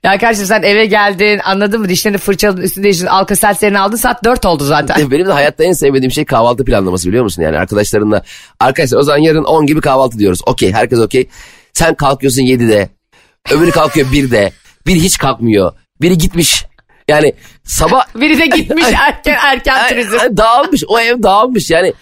S2: ya kardeşim sen eve geldin anladın mı dişlerini fırçaladın üstünde değiştirdin alka seltzerini aldın saat 4 oldu zaten.
S3: Benim de hayatta en sevmediğim şey kahvaltı planlaması biliyor musun? Yani arkadaşlarınla arkadaşlar o zaman yarın 10 gibi kahvaltı diyoruz. Okey herkes okey. Sen kalkıyorsun 7'de. Öbürü kalkıyor 1'de. Biri hiç kalkmıyor. Biri gitmiş. Yani sabah
S2: Biri de gitmiş erken erken turizm.
S3: Dağılmış. O ev dağılmış. Yani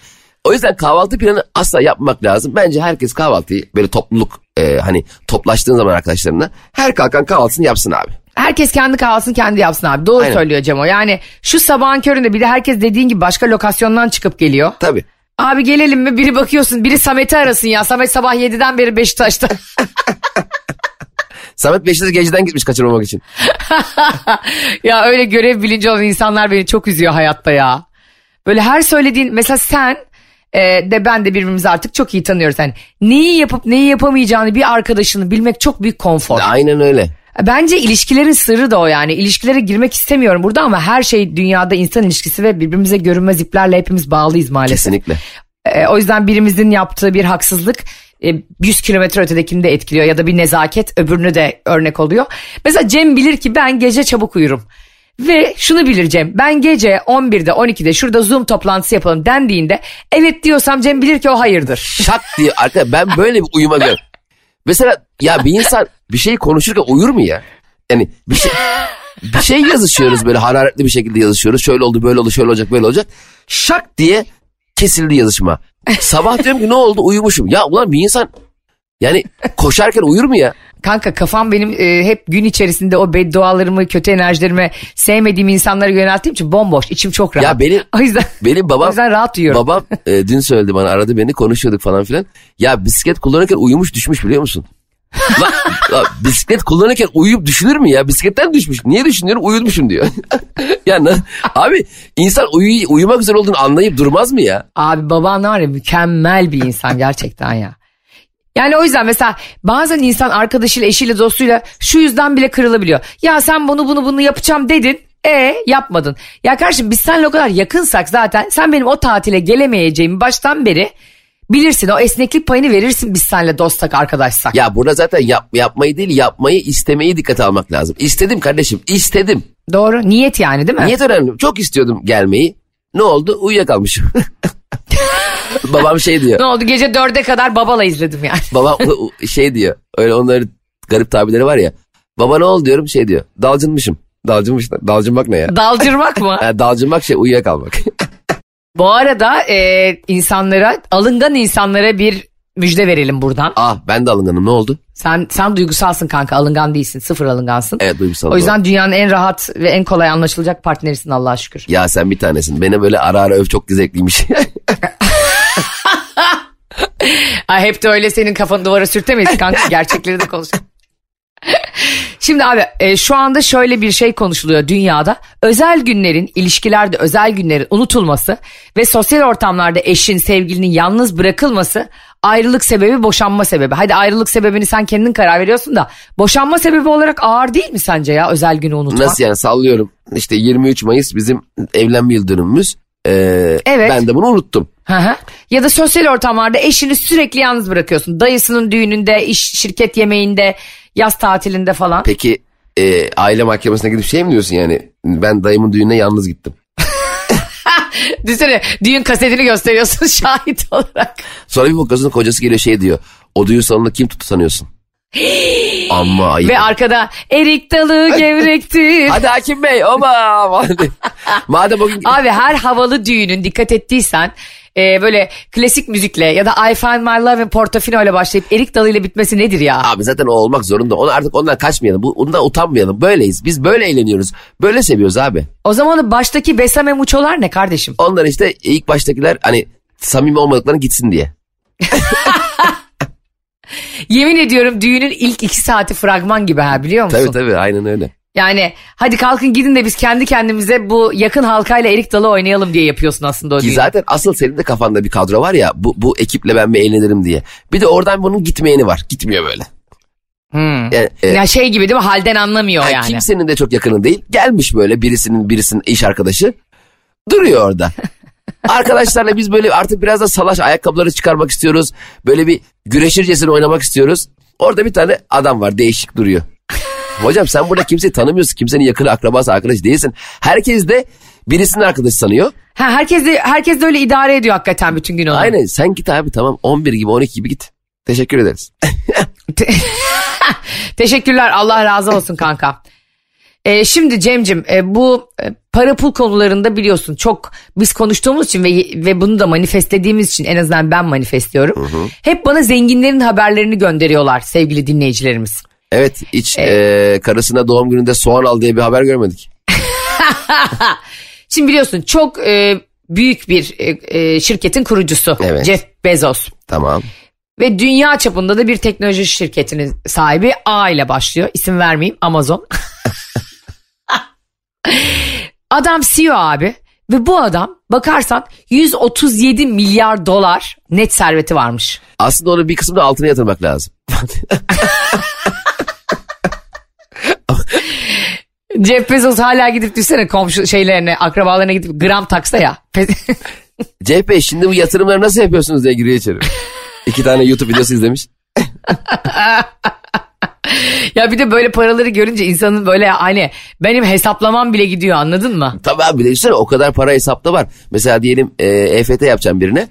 S3: o yüzden kahvaltı planı asla yapmak lazım. Bence herkes kahvaltıyı böyle topluluk e, hani toplaştığın zaman arkadaşlarına her kalkan kahvaltısını yapsın abi.
S2: Herkes kendi kahvaltısını kendi yapsın abi. Doğru
S3: Aynen.
S2: söylüyor Cemo. Yani şu sabahın köründe bir de herkes dediğin gibi başka lokasyondan çıkıp geliyor.
S3: Tabii.
S2: Abi gelelim mi? Biri bakıyorsun biri Samet'i arasın ya. Samet sabah 7'den beri Beşiktaş'ta.
S3: Samet Beşiktaş geceden gitmiş kaçırmamak için.
S2: ya öyle görev bilinci olan insanlar beni çok üzüyor hayatta ya. Böyle her söylediğin mesela sen e, de ben de birbirimizi artık çok iyi tanıyoruz. Yani neyi yapıp neyi yapamayacağını bir arkadaşını bilmek çok büyük konfor.
S3: Aynen öyle.
S2: Bence ilişkilerin sırrı da o yani. İlişkilere girmek istemiyorum burada ama her şey dünyada insan ilişkisi ve birbirimize görünmez iplerle hepimiz bağlıyız maalesef.
S3: Kesinlikle.
S2: Ee, o yüzden birimizin yaptığı bir haksızlık e, 100 kilometre ötedekini de etkiliyor ya da bir nezaket öbürünü de örnek oluyor. Mesela Cem bilir ki ben gece çabuk uyurum. Ve şunu bilir Cem ben gece 11'de 12'de şurada Zoom toplantısı yapalım dendiğinde evet diyorsam Cem bilir ki o hayırdır.
S3: Şak diye arkadaş ben böyle bir uyuma gör. Mesela ya bir insan bir şey konuşurken uyur mu ya? Yani bir şey bir şey yazışıyoruz böyle hararetli bir şekilde yazışıyoruz. Şöyle oldu böyle oldu şöyle olacak böyle olacak. Şak diye kesildi yazışma. Sabah diyorum ki ne oldu uyumuşum. Ya ulan bir insan yani koşarken uyur mu ya?
S2: Kanka kafam benim e, hep gün içerisinde o beddualarımı, kötü enerjilerimi sevmediğim insanlara yönelttiğim için bomboş. içim çok rahat.
S3: Ya benim
S2: o yüzden
S3: benim
S2: o
S3: babam
S2: yüzden rahat uyuyorum.
S3: babam e, dün söyledi bana aradı beni konuşuyorduk falan filan. Ya bisiklet kullanırken uyumuş düşmüş biliyor musun? la, la, bisiklet kullanırken uyuyup düşünür mü ya? Bisikletten düşmüş. Niye düşünüyorum? Uyutmuşum diyor. ya na- abi insan uyu, uyumak üzere olduğunu anlayıp durmaz mı ya?
S2: Abi baban var ya mükemmel bir insan gerçekten ya. Yani o yüzden mesela bazen insan arkadaşıyla, eşiyle, dostuyla şu yüzden bile kırılabiliyor. Ya sen bunu bunu bunu yapacağım dedin. E yapmadın. Ya kardeşim biz seninle o kadar yakınsak zaten sen benim o tatile gelemeyeceğimi baştan beri bilirsin. O esneklik payını verirsin biz seninle dostsak arkadaşsak.
S3: Ya burada zaten yap, yapmayı değil yapmayı istemeyi dikkate almak lazım. İstedim kardeşim istedim.
S2: Doğru. Niyet yani değil mi?
S3: Niyet önemli. Çok istiyordum gelmeyi. Ne oldu? Uyuyakalmışım. Babam şey diyor.
S2: Ne oldu gece dörde kadar babala izledim yani.
S3: Babam şey diyor. Öyle onların garip tabirleri var ya. Baba ne oldu diyorum şey diyor. Dalcınmışım. Dalcınmış. Dalcınmak ne ya?
S2: Dalcırmak mı?
S3: Dalcınmak şey uyuyakalmak.
S2: Bu arada e, insanlara alıngan insanlara bir müjde verelim buradan.
S3: ah ben de alınganım ne oldu?
S2: Sen sen duygusalsın kanka alıngan değilsin sıfır alıngansın.
S3: Evet duygusal.
S2: O yüzden dünyanın en rahat ve en kolay anlaşılacak partnerisin Allah'a şükür.
S3: Ya sen bir tanesin. Beni böyle ara ara öv çok zevkliymiş.
S2: Ay hep de öyle senin kafanı duvara sürtemeyiz kanka gerçekleri de konuş. Şimdi abi e, şu anda şöyle bir şey konuşuluyor dünyada. Özel günlerin, ilişkilerde özel günlerin unutulması ve sosyal ortamlarda eşin, sevgilinin yalnız bırakılması ayrılık sebebi, boşanma sebebi. Hadi ayrılık sebebini sen kendin karar veriyorsun da boşanma sebebi olarak ağır değil mi sence ya özel günü unutmak?
S3: Nasıl yani sallıyorum. İşte 23 Mayıs bizim evlenme yıl dönümümüz. Ee,
S2: Evet.
S3: Ben de bunu unuttum.
S2: Hı hı. Ya da sosyal ortamlarda eşini sürekli yalnız bırakıyorsun. Dayısının düğününde, iş şirket yemeğinde, yaz tatilinde falan.
S3: Peki e, aile mahkemesine gidip şey mi diyorsun yani? Ben dayımın düğününe yalnız gittim.
S2: Düşünsene düğün kasetini gösteriyorsun şahit olarak.
S3: Sonra bir bakıyorsun kocası geliyor şey diyor. O düğün salonunda kim tuttu sanıyorsun? Ama ayıp.
S2: Ve arkada erik dalı gevrektir.
S3: Hadi hakim bey ama. Madem o gün...
S2: Abi her havalı düğünün dikkat ettiysen e, böyle klasik müzikle ya da I Find My Love in Portofino ile başlayıp erik dalıyla bitmesi nedir ya?
S3: Abi zaten o olmak zorunda. Onu artık ondan kaçmayalım. Bu, ondan utanmayalım. Böyleyiz. Biz böyle eğleniyoruz. Böyle seviyoruz abi.
S2: O zaman baştaki Besame Muçolar ne kardeşim?
S3: Onlar işte ilk baştakiler hani samimi olmadıklarını gitsin diye.
S2: Yemin ediyorum düğünün ilk iki saati fragman gibi ha biliyor musun?
S3: Tabii tabii aynen öyle.
S2: Yani hadi kalkın gidin de biz kendi kendimize bu yakın halkayla erik dalı oynayalım diye yapıyorsun aslında o
S3: Ki
S2: düğünü.
S3: zaten asıl senin de kafanda bir kadro var ya bu, bu ekiple ben bir eğlenirim diye. Bir de oradan bunun gitmeyeni var. Gitmiyor böyle.
S2: Hmm.
S3: Yani, e,
S2: Ya şey gibi değil mi halden anlamıyor
S3: yani
S2: yani.
S3: Kimsenin de çok yakını değil. Gelmiş böyle birisinin birisinin iş arkadaşı. Duruyor orada. Arkadaşlarla biz böyle artık biraz da salaş ayakkabıları çıkarmak istiyoruz. Böyle bir güreşircesine oynamak istiyoruz. Orada bir tane adam var değişik duruyor. Hocam sen burada kimseyi tanımıyorsun. Kimsenin yakını akrabası arkadaş değilsin. Herkes de birisinin arkadaşı sanıyor.
S2: Ha, herkes de, herkes de öyle idare ediyor hakikaten bütün gün onu.
S3: Aynen sen git abi tamam 11 gibi 12 gibi git. Teşekkür ederiz.
S2: Teşekkürler Allah razı olsun kanka. Ee, şimdi Cem'cim e, bu e, para pul konularında biliyorsun çok biz konuştuğumuz için ve, ve bunu da manifestlediğimiz için en azından ben manifestliyorum. Hep bana zenginlerin haberlerini gönderiyorlar sevgili dinleyicilerimiz.
S3: Evet hiç e, karısına doğum gününde soğan al diye bir haber görmedik.
S2: Şimdi biliyorsun çok e, büyük bir e, e, şirketin kurucusu
S3: Evet.
S2: Jeff Bezos.
S3: Tamam.
S2: Ve dünya çapında da bir teknoloji şirketinin sahibi A ile başlıyor. İsim vermeyeyim Amazon. adam CEO abi ve bu adam bakarsan 137 milyar dolar net serveti varmış.
S3: Aslında onun bir kısmını altına yatırmak lazım.
S2: Jeff Bezos hala gidip düşsene komşu şeylerine akrabalarına gidip gram taksa ya.
S3: CHP şimdi bu yatırımları nasıl yapıyorsunuz diye giriyor içeri. İki tane YouTube videosu izlemiş.
S2: ya bir de böyle paraları görünce insanın böyle hani benim hesaplamam bile gidiyor anladın mı?
S3: Tabii abi düşünsene o kadar para hesapta var. Mesela diyelim e, EFT yapacağım birine.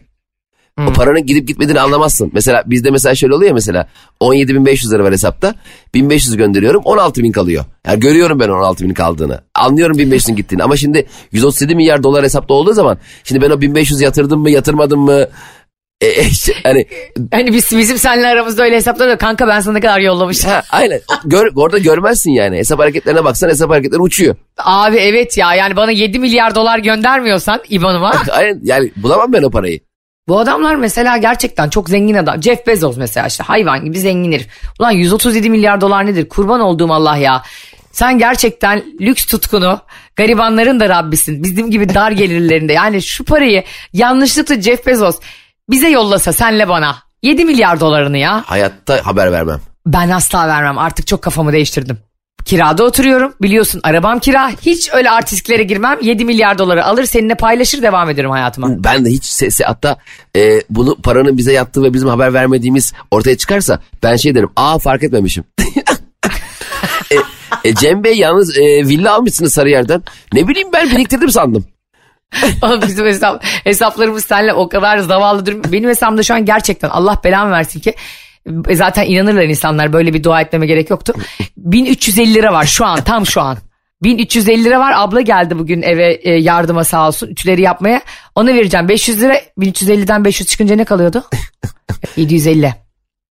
S3: O paranın gidip gitmediğini anlamazsın. Mesela bizde mesela şöyle oluyor ya mesela 17.500 lira var hesapta. 1500 gönderiyorum 16.000 kalıyor. Yani görüyorum ben 16.000 kaldığını. Anlıyorum 1500'ün gittiğini. Ama şimdi 137 milyar dolar hesapta olduğu zaman şimdi ben o 1500 yatırdım mı yatırmadım mı? E, e, hani
S2: Hani biz, bizim seninle aramızda öyle hesaplar da kanka ben sana ne kadar yollamışım.
S3: ha, aynen Gör, orada görmezsin yani. Hesap hareketlerine baksan hesap hareketleri uçuyor.
S2: Abi evet ya yani bana 7 milyar dolar göndermiyorsan IBAN'ıma.
S3: Aynen yani bulamam ben o parayı.
S2: Bu adamlar mesela gerçekten çok zengin adam. Jeff Bezos mesela işte hayvan gibi zengin herif. Ulan 137 milyar dolar nedir? Kurban olduğum Allah ya. Sen gerçekten lüks tutkunu, garibanların da Rabbisin. Bizim gibi dar gelirlerinde. Yani şu parayı yanlışlıkla Jeff Bezos bize yollasa senle bana. 7 milyar dolarını ya.
S3: Hayatta haber vermem.
S2: Ben asla vermem artık çok kafamı değiştirdim. Kirada oturuyorum biliyorsun arabam kira hiç öyle artistlere girmem 7 milyar doları alır seninle paylaşır devam ederim hayatıma.
S3: Ben de hiç sesi hatta e, bunu paranın bize yattığı ve bizim haber vermediğimiz ortaya çıkarsa ben şey derim aa fark etmemişim. e, e, Cem Bey yalnız e, villa almışsınız Sarıyer'den. Ne bileyim ben biriktirdim sandım.
S2: Ama bizim hesap, hesaplarımız seninle o kadar zavallı durum. Benim hesabımda şu an gerçekten Allah belamı versin ki zaten inanırlar insanlar böyle bir dua etmeme gerek yoktu. 1350 lira var şu an tam şu an. 1350 lira var abla geldi bugün eve e, yardıma sağ olsun ütüleri yapmaya. Ona vereceğim 500 lira 1350'den 500 çıkınca ne kalıyordu? 750.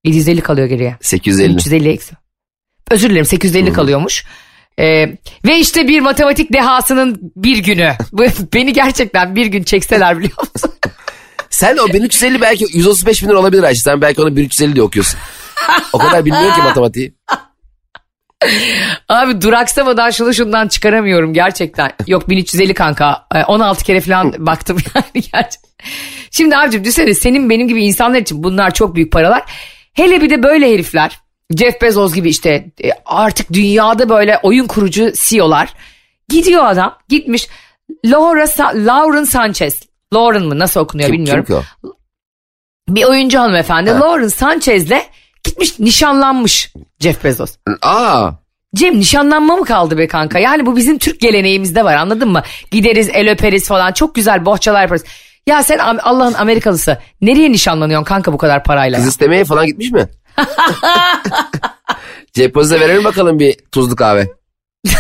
S2: 750 kalıyor geriye.
S3: 850.
S2: 350 eksi. Özür dilerim 850 kalıyormuş. Ee, ve işte bir matematik dehasının bir günü. Beni gerçekten bir gün çekseler biliyor musun?
S3: Sen o 1350 belki 135 bin lira olabilir Ayşe. Sen belki onu 1350 diye okuyorsun. O kadar bilmiyorum ki matematiği.
S2: Abi duraksamadan şunu şundan çıkaramıyorum gerçekten. Yok 1350 kanka. Ee, 16 kere falan baktım yani gerçekten. Şimdi abicim düşünsene senin benim gibi insanlar için bunlar çok büyük paralar. Hele bir de böyle herifler. Jeff Bezos gibi işte e, artık dünyada böyle oyun kurucu CEO'lar. Gidiyor adam gitmiş Laura Sa- Lauren Sanchez. Lauren mı nasıl okunuyor
S3: Kim,
S2: bilmiyorum.
S3: kim ki o?
S2: Bir oyuncu hanımefendi Lauren Sanchez'le gitmiş nişanlanmış Jeff Bezos.
S3: Aa
S2: Cem nişanlanma mı kaldı be kanka? Yani bu bizim Türk geleneğimizde var anladın mı? Gideriz el öperiz falan çok güzel bohçalar yaparız. Ya sen Allah'ın Amerikalısı nereye nişanlanıyorsun kanka bu kadar parayla?
S3: Kız istemeye falan gitmiş mi? Cepoz'a verelim bakalım bir tuzlu kahve.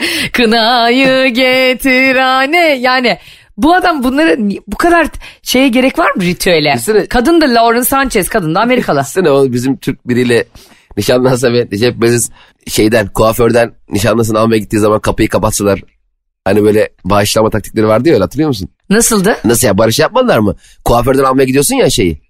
S2: Kınayı getir anne yani bu adam bunları bu kadar şeye gerek var mı ritüele? Düşünsene, kadın da Lauren Sanchez kadın da Amerikalı.
S3: Düşünsene o bizim Türk biriyle nişanlansa ve Jeff Bezos şeyden kuaförden nişanlısını almaya gittiği zaman kapıyı kapatsalar. Hani böyle bağışlama taktikleri vardı ya hatırlıyor musun?
S2: Nasıldı?
S3: Nasıl ya barış yapmadılar mı? Kuaförden almaya gidiyorsun ya şeyi.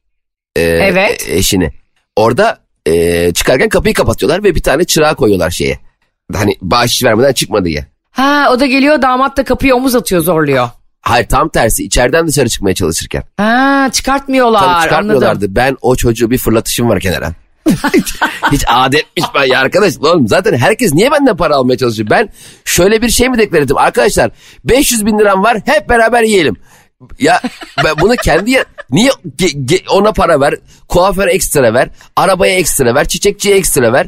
S2: E, evet.
S3: Eşini. Orada e, çıkarken kapıyı kapatıyorlar ve bir tane çırağı koyuyorlar şeye. Hani bağış vermeden çıkma diye.
S2: Ha o da geliyor damat da kapıyı omuz atıyor zorluyor.
S3: Hayır tam tersi içeriden dışarı çıkmaya çalışırken.
S2: Ha çıkartmıyorlar. Tabii çıkartmıyorlardı. Anladım.
S3: Ben o çocuğu bir fırlatışım var kenara. Hiç adetmiş ben ya arkadaş. Oğlum zaten herkes niye benden para almaya çalışıyor? Ben şöyle bir şey mi deklar ettim? Arkadaşlar 500 bin liram var hep beraber yiyelim. Ya ben bunu kendi niye ge, ge, ona para ver, kuaföre ekstra ver, arabaya ekstra ver, çiçekçiye ekstra ver.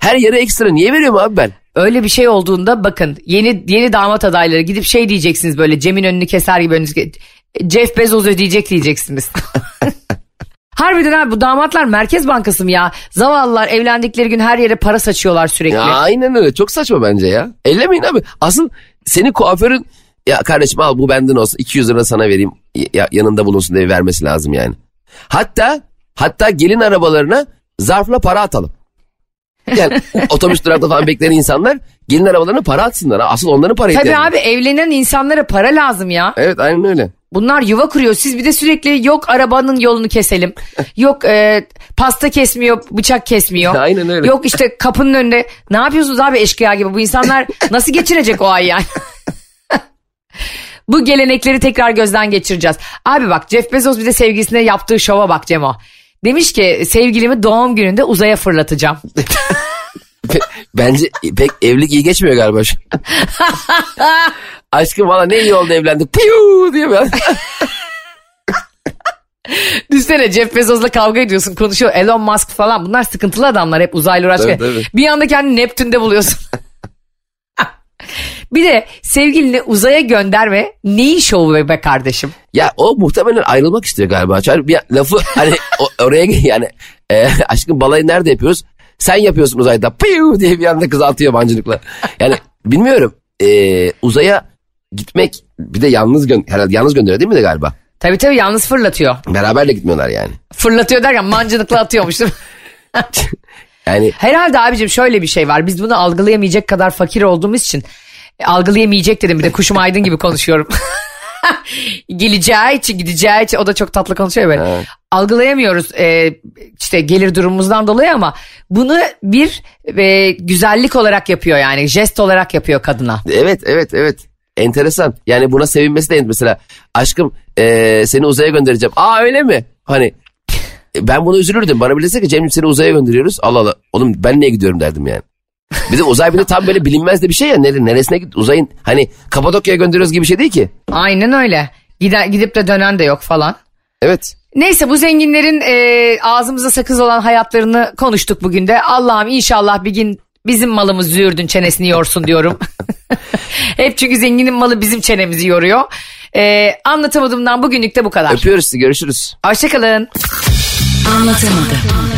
S3: Her yere ekstra niye veriyorum abi ben?
S2: Öyle bir şey olduğunda bakın yeni yeni damat adayları gidip şey diyeceksiniz böyle Cem'in önünü keser gibi önünüzü Jeff Bezos ödeyecek diyeceksiniz. Harbiden abi bu damatlar Merkez Bankası mı ya? Zavallılar evlendikleri gün her yere para saçıyorlar sürekli. Ya
S3: aynen öyle çok saçma bence ya. Ellemeyin abi. Asıl senin kuaförün ya kardeşim al bu benden olsun 200 lira sana vereyim ya, yanında bulunsun diye vermesi lazım yani. Hatta hatta gelin arabalarına zarfla para atalım. Yani otobüs durakta falan bekleyen insanlar gelin arabalarına para atsınlar. Asıl onların parayı
S2: Tabii abi evlenen insanlara para lazım ya.
S3: Evet aynen öyle.
S2: Bunlar yuva kuruyor. Siz bir de sürekli yok arabanın yolunu keselim. yok e, pasta kesmiyor, bıçak kesmiyor.
S3: Aynen öyle.
S2: Yok işte kapının önünde. Ne yapıyorsunuz abi eşkıya gibi? Bu insanlar nasıl geçirecek o ay yani? Bu gelenekleri tekrar gözden geçireceğiz. Abi bak Jeff Bezos bir de sevgilisine yaptığı şova bak Cemo. Demiş ki sevgilimi doğum gününde uzaya fırlatacağım.
S3: Bence pek evlilik iyi geçmiyor galiba. Aşkım valla ne iyi oldu evlendik. Piyu diye ben.
S2: Düşünsene Jeff Bezos'la kavga ediyorsun konuşuyor Elon Musk falan bunlar sıkıntılı adamlar hep uzaylı uğraşıyor. Bir anda kendini Neptün'de buluyorsun. bir de sevgilini uzaya gönderme neyin şovu be, be kardeşim?
S3: Ya o muhtemelen ayrılmak istiyor galiba. Çünkü bir lafı hani oraya yani e, aşkım balayı nerede yapıyoruz? Sen yapıyorsun uzayda piyu diye bir anda kız atıyor. Yani bilmiyorum e, uzaya gitmek bir de yalnız gö herhalde yalnız gönderiyor değil mi de galiba?
S2: Tabii tabii yalnız fırlatıyor.
S3: Beraber de gitmiyorlar yani.
S2: Fırlatıyor derken mancınıkla atıyormuş değil mi? yani Herhalde abicim şöyle bir şey var. Biz bunu algılayamayacak kadar fakir olduğumuz için e, algılayamayacak dedim bir de kuşum aydın gibi konuşuyorum. Geleceği için gideceği için o da çok tatlı konuşuyor böyle. Evet. Algılayamıyoruz e, işte gelir durumumuzdan dolayı ama bunu bir e, güzellik olarak yapıyor yani jest olarak yapıyor kadına.
S3: Evet evet evet enteresan. Yani buna sevinmesi de mesela aşkım e, seni uzaya göndereceğim. Aa öyle mi? Hani ben bunu üzülürdüm. Bana bilirse ki Cem'ciğim seni uzaya gönderiyoruz. Allah Allah. Oğlum ben niye gidiyorum derdim yani. Bir de uzay bir de tam böyle bilinmez de bir şey ya. Neresine git uzayın hani Kapadokya'ya gönderiyoruz gibi bir şey değil ki.
S2: Aynen öyle. Gide, gidip de dönen de yok falan.
S3: Evet.
S2: Neyse bu zenginlerin e, ağzımıza sakız olan hayatlarını konuştuk bugün de. Allah'ım inşallah bir gün bizim malımız züğürdün çenesini yorsun diyorum. Hep çünkü zenginin malı bizim çenemizi yoruyor. E, anlatamadığımdan bugünlük de bu kadar.
S3: Öpüyoruz sizi görüşürüz.
S2: Hoşçakalın. Anlatamadım.